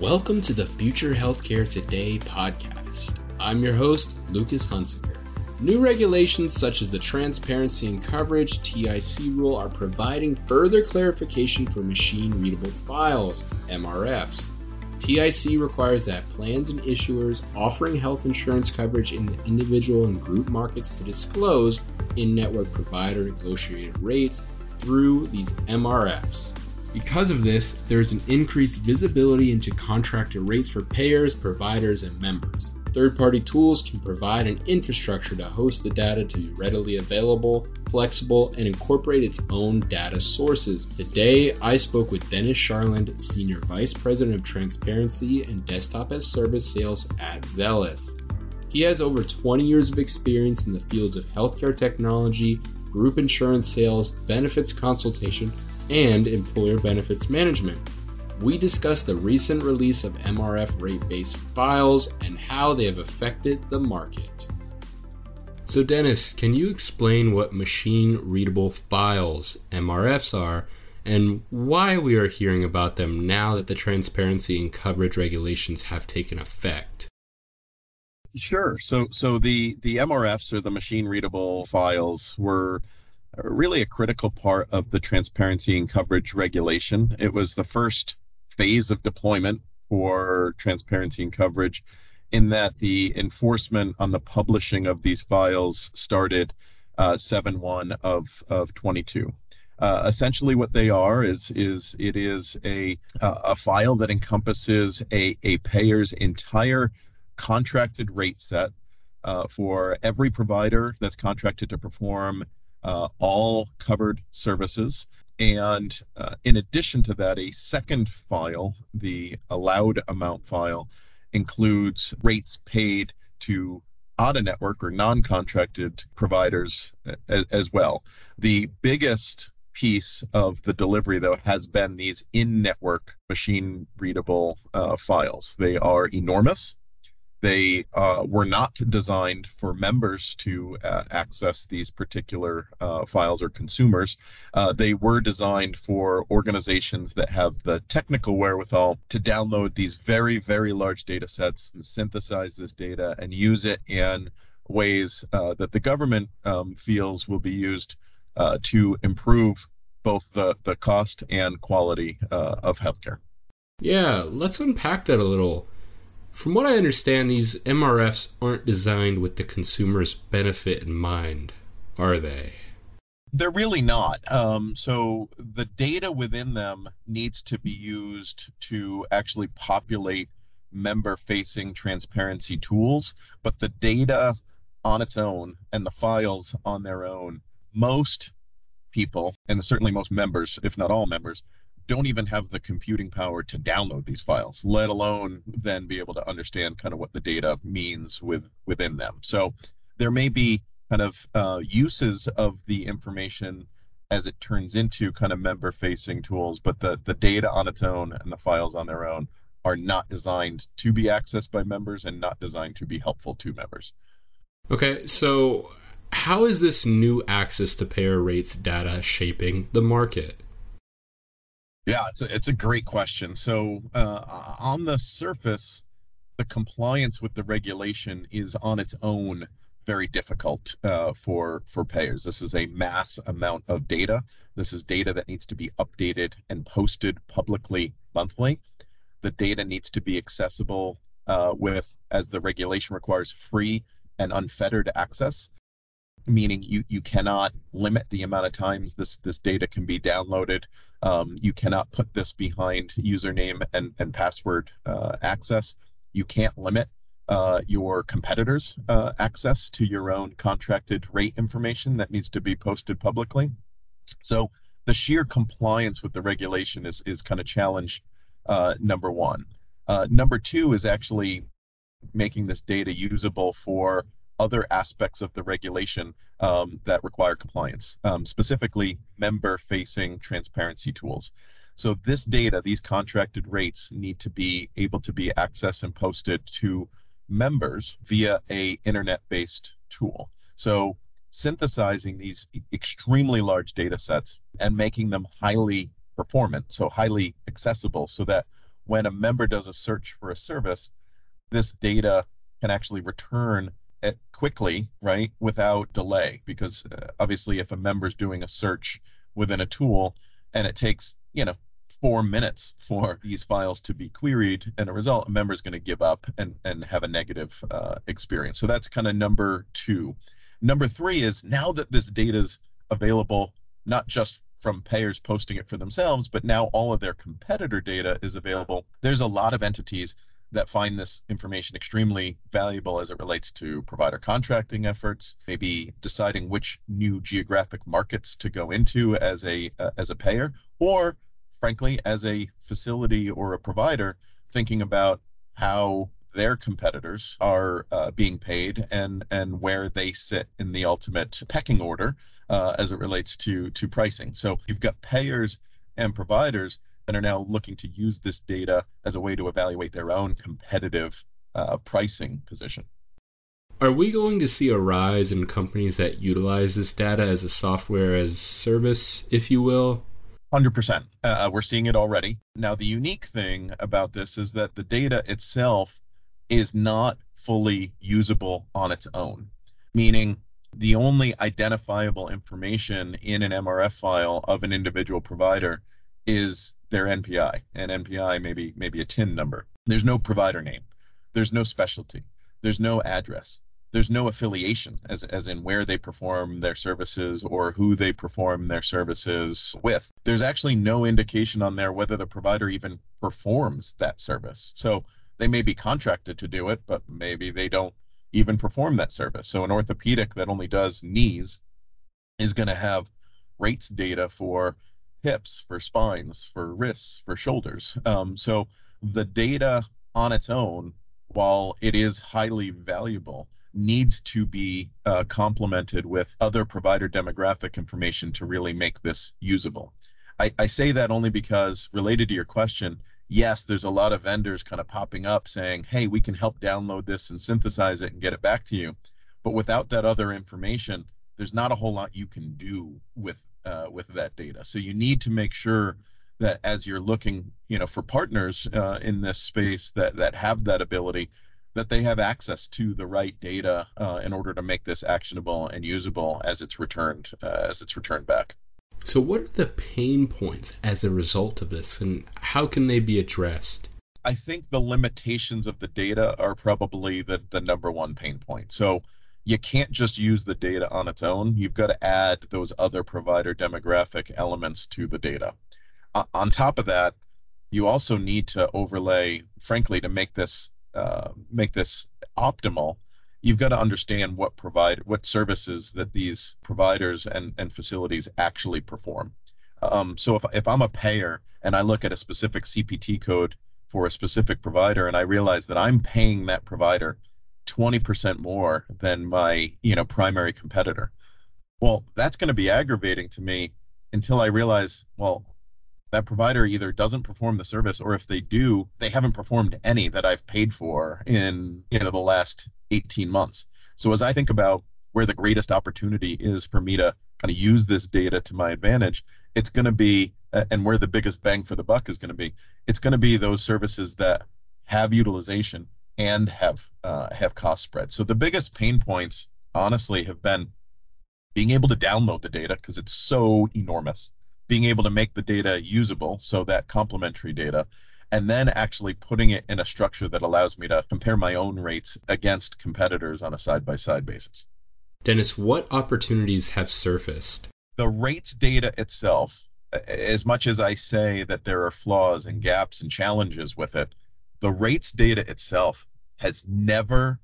Welcome to the Future Healthcare Today podcast. I'm your host, Lucas Hunsicker. New regulations such as the Transparency and Coverage TIC rule are providing further clarification for machine readable files, MRFs. TIC requires that plans and issuers offering health insurance coverage in the individual and group markets to disclose in network provider negotiated rates through these MRFs. Because of this, there is an increased visibility into contractor rates for payers, providers, and members. Third party tools can provide an infrastructure to host the data to be readily available, flexible, and incorporate its own data sources. Today, I spoke with Dennis Charland, Senior Vice President of Transparency and Desktop as Service Sales at Zelis. He has over 20 years of experience in the fields of healthcare technology, group insurance sales, benefits consultation, and employer benefits management. We discuss the recent release of MRF rate based files and how they have affected the market. So, Dennis, can you explain what machine readable files, MRFs, are and why we are hearing about them now that the transparency and coverage regulations have taken effect? Sure. So, so the the MRFs or the machine readable files were really a critical part of the transparency and coverage regulation. It was the first phase of deployment for transparency and coverage in that the enforcement on the publishing of these files started uh, 7-1 of, of 22. Uh, essentially what they are is is it is a a file that encompasses a, a payer's entire contracted rate set uh, for every provider that's contracted to perform uh, all covered services. And uh, in addition to that, a second file, the allowed amount file, includes rates paid to out of network or non contracted providers as, as, well. The biggest piece of the delivery, though, has been these in network machine readable uh, files. They are enormous. They uh, were not designed for members to uh, access these particular uh, files or consumers. Uh, they were designed for organizations that have the technical wherewithal to download these very, very large data sets and synthesize this data and use it in ways uh, that the government um, feels will be used uh, to improve both the, the cost and quality of healthcare. Yeah, let's unpack that a little. From what I understand, these MRFs aren't designed with the consumer's benefit in mind, are they? They're really not. Um, so the data within them needs to be used to actually populate member facing transparency tools, but the data on its own and the files on their own, most people, and certainly most members, if not all members, don't even have the computing power to download these files, let alone then be able to understand kind of what the data means with within them. So there may be kind of uh, uses of the information as it turns into kind of member facing tools, but the, the data on its own and the files on their own are not designed to be accessed by members and not designed to be helpful to members. Okay, so how is this new access to payer rates data shaping the market? Yeah, it's a, it's a great question. So, uh, on the surface, the compliance with the regulation is on its own very difficult uh, for for payers. This is a mass amount of data. This is data that needs to be updated and posted publicly monthly. The data needs to be accessible uh, with, as the regulation requires, free and unfettered access meaning you, you cannot limit the amount of times this, this data can be downloaded. Um, you cannot put this behind username and, and password uh, access. You can't limit uh, your competitors' uh, access to your own contracted rate information that needs to be posted publicly. So the sheer compliance with the regulation is, is kind of challenge uh, number one. Uh, number two is actually making this data usable for other aspects of the regulation um, that require compliance, um, specifically member facing transparency tools. So this data, these contracted rates need to be able to be accessed and posted to members via a internet based tool. So synthesizing these extremely large data sets and making them highly performant, so highly accessible so that when a member does a search for a service, this data can actually return quickly, right, without delay. Because uh, obviously, if a member's doing a search within a tool and it takes, you know, four minutes for these files to be queried, and a result, a member is going to give up and, and have a negative uh, experience. So that's kind of number two. Number three is now that this data is available, not just from payers posting it for themselves, but now all of their competitor data is available. There's a lot of entities that find this information extremely valuable as it relates to provider contracting efforts, maybe deciding which new geographic markets to go into as a uh, as a payer, or frankly as a facility or a provider thinking about how their competitors are uh, being paid and and where they sit in the ultimate pecking order uh, as it relates to to pricing. So you've got payers and providers that are now looking to use this data as a way to evaluate their own competitive uh, pricing position. Are we going to see a rise in companies that utilize this data as a software as service, if you will? 100%. Uh, we're seeing it already. Now, the unique thing about this is that the data itself is not fully usable on its own, meaning the only identifiable information in an MRF file of an individual provider is their NPI, and NPI maybe maybe a TIN number. There's no provider name, there's no specialty, there's no address, there's no affiliation, as as in where they perform their services or who they perform their services with. There's actually no indication on there whether the provider even performs that service. So they may be contracted to do it, but maybe they don't even perform that service. So an orthopedic that only does knees is going to have rates data for hips, for spines, for wrists, for shoulders. Um, so the data on its own, while it is highly valuable, needs to be uh, complemented with other provider demographic information to really make this usable. I, I say that only because, related to your question, yes, there's a lot of vendors kind of popping up saying, hey, we can help download this and synthesize it and get it back to you. But without that other information, there's not a whole lot you can do with uh, with that data. So you need to make sure that as you're looking, you know, for partners uh, in this space that that have that ability, that they have access to the right data uh, in order to make this actionable and usable as it's returned uh, as it's returned back. So, what are the pain points as a result of this, and how can they be addressed? I think the limitations of the data are probably the, the number one pain point. So, you can't just use the data on its own. You've got to add those other provider demographic elements to the data. Uh, on top of that, you also need to overlay, frankly, to make this uh, make this optimal you've got to understand what provide what services that these providers and, and facilities actually perform. Um, so if, if I'm a payer and I look at a specific CPT code for a specific provider and I realize that I'm paying that provider 20% more than my you know primary competitor, well, that's going to be aggravating to me until I realize, well, that provider either doesn't perform the service or if they do, they haven't performed any that I've paid for in you know the last 18 months. So as I think about where the greatest opportunity is for me to kind of use this data to my advantage, it's going to be, and where the biggest bang for the buck is going to be, it's going to be those services that have utilization and have uh, have cost spread. So the biggest pain points, honestly, have been being able to download the data because it's so enormous, being able to make the data usable, so that complementary data, and then actually putting it in a structure that allows me to compare my own rates against competitors on a side by side basis. Dennis, what opportunities have surfaced? The rates data itself, as much as I say that there are flaws and gaps and challenges with it, the rates data itself has never,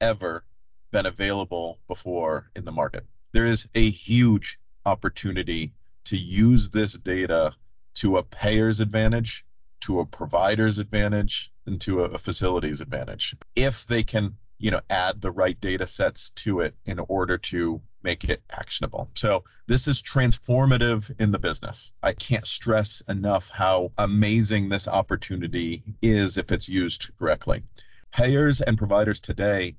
ever been available before in the market. There is a huge opportunity to use this data to a payer's advantage to a provider's advantage and to a, facility's advantage. If they can you know add the right data sets to it in order to make it actionable. So this is transformative in the business. I can't stress enough how amazing this opportunity is if it's used correctly payers and providers today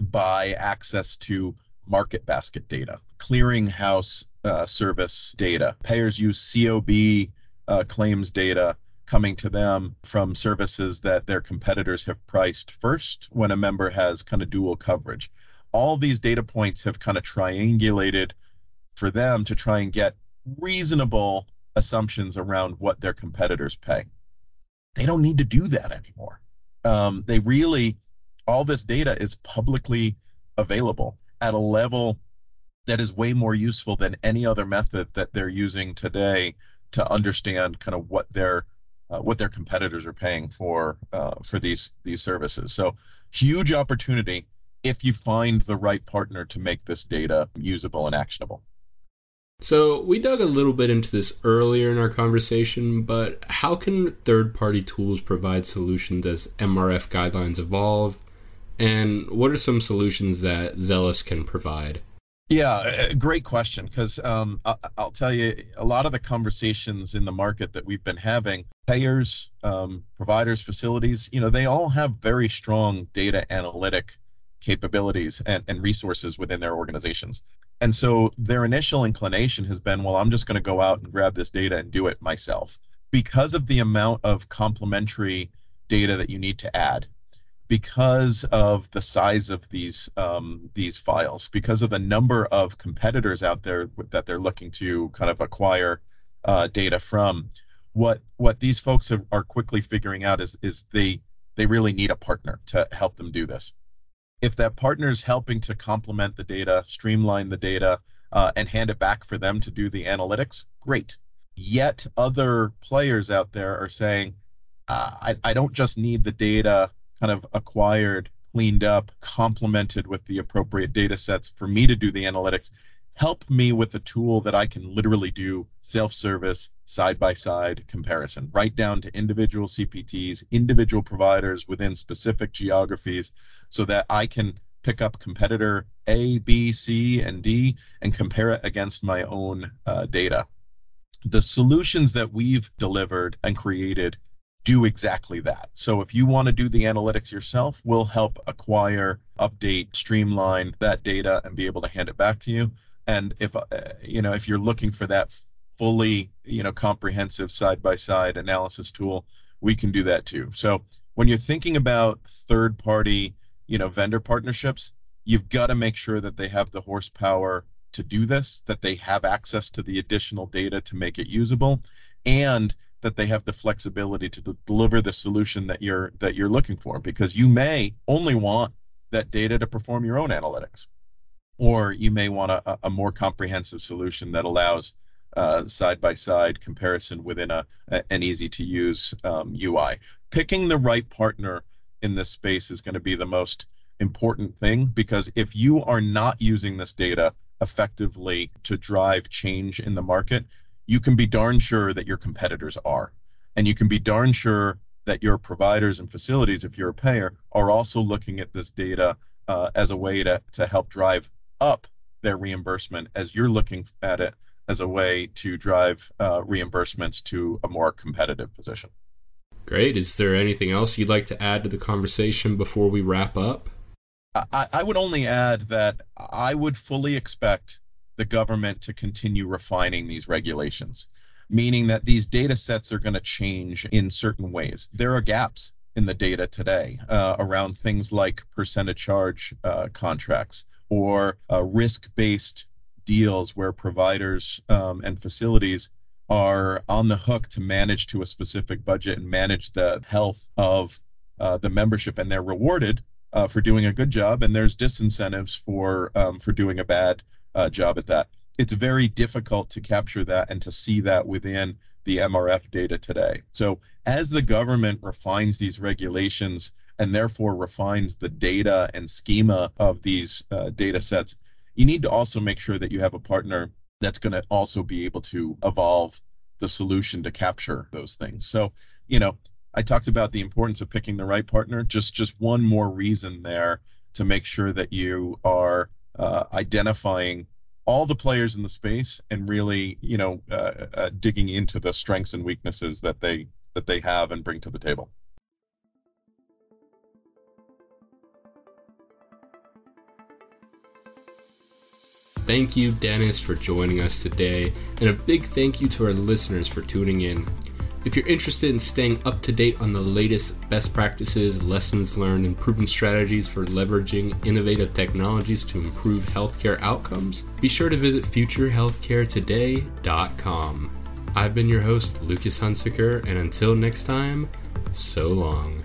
buy access to market basket data clearinghouse uh, service data payers use cob uh, claims data coming to them from services that their competitors have priced first when a member has kind of dual coverage. All these data points have kind of triangulated for them to try and get reasonable assumptions around what their competitors pay. They don't need to do that anymore. Um, they really, all this data is publicly available at a level that is way more useful than any other method that they're using today to understand kind of what their uh, what their competitors are paying for uh, for these these services. So huge opportunity if you find the right partner to make this data usable and actionable. So, we dug a little bit into this earlier in our conversation, but how can third party tools provide solutions as MRF guidelines evolve? And what are some solutions that Zelis can provide? Yeah, great question. Because um, I'll tell you, a lot of the conversations in the market that we've been having, payers, um, providers, facilities, you know, they all have very strong data analytic capabilities and, and resources within their organizations. And so their initial inclination has been, well, I'm just going to go out and grab this data and do it myself. Because of the amount of complementary data that you need to add, because of the size of these um, these files, because of the number of competitors out there that they're looking to kind of acquire uh, data from, what what these folks have, are quickly figuring out is is they they really need a partner to help them do this if that partner is helping to complement the data, streamline the data, uh, and hand it back for them to do the analytics, great. Yet other players out there are saying, uh, I, I don't just need the data kind of acquired, cleaned up, complemented with the appropriate data sets for me to do the analytics help me with a tool that I can literally do self-service side-by-side comparison right down to individual CPTs, individual providers within specific geographies so that I can pick up competitor A, B, C, and D and compare it against my own uh, data. The solutions that we've delivered and created do exactly that. So if you want to do the analytics yourself, we'll help acquire, update, streamline that data and be able to hand it back to you and if uh, you know if you're looking for that fully you know comprehensive side by side analysis tool we can do that too. So when you're thinking about third party you know vendor partnerships you've got to make sure that they have the horsepower to do this that they have access to the additional data to make it usable and that they have the flexibility to deliver the solution that you're that you're looking for. Because you may only want that data to perform your own analytics or you may want a, a more comprehensive solution that allows side by side comparison within a, an easy to use um, UI. Picking the right partner in this space is going to be the most important thing because if you are not using this data effectively to drive change in the market, you can be darn sure that your competitors are. And you can be darn sure that your providers and facilities, if you're a payer, are also looking at this data uh, as a way to, to help drive up their reimbursement as you're looking at it as a way to drive uh, reimbursements to a more competitive position. Great. Is there anything else you'd like to add to the conversation before we wrap up? I, I would only add that I would fully expect the government to continue refining these regulations, meaning that these data sets are going to change in certain ways. There are gaps in the data today uh, around things like percentage charge uh, contracts or uh, risk based deals where providers um, and facilities are on the hook to manage to a specific budget and manage the health of uh, the membership and they're rewarded uh, for doing a good job and there's disincentives for um, for doing a bad uh, job at that. It's very difficult to capture that and to see that within the mrf data today. So as the government refines these regulations and therefore refines the data and schema of these uh, data sets, you need to also make sure that you have a partner that's going to also be able to evolve the solution to capture those things. So, you know, I talked about the importance of picking the right partner. Just just one more reason there to make sure that you are uh, identifying all the players in the space and really, you know, uh, uh, digging into the strengths and weaknesses that they that they have and bring to the table. Thank you, Dennis, for joining us today, and a big thank you to our listeners for tuning in. If you're interested in staying up to date on the latest best practices, lessons learned, and proven strategies for leveraging innovative technologies to improve healthcare outcomes, be sure to visit futurehealthcaretoday.com. I've been your host, Lucas Hunsicker, and until next time, so long.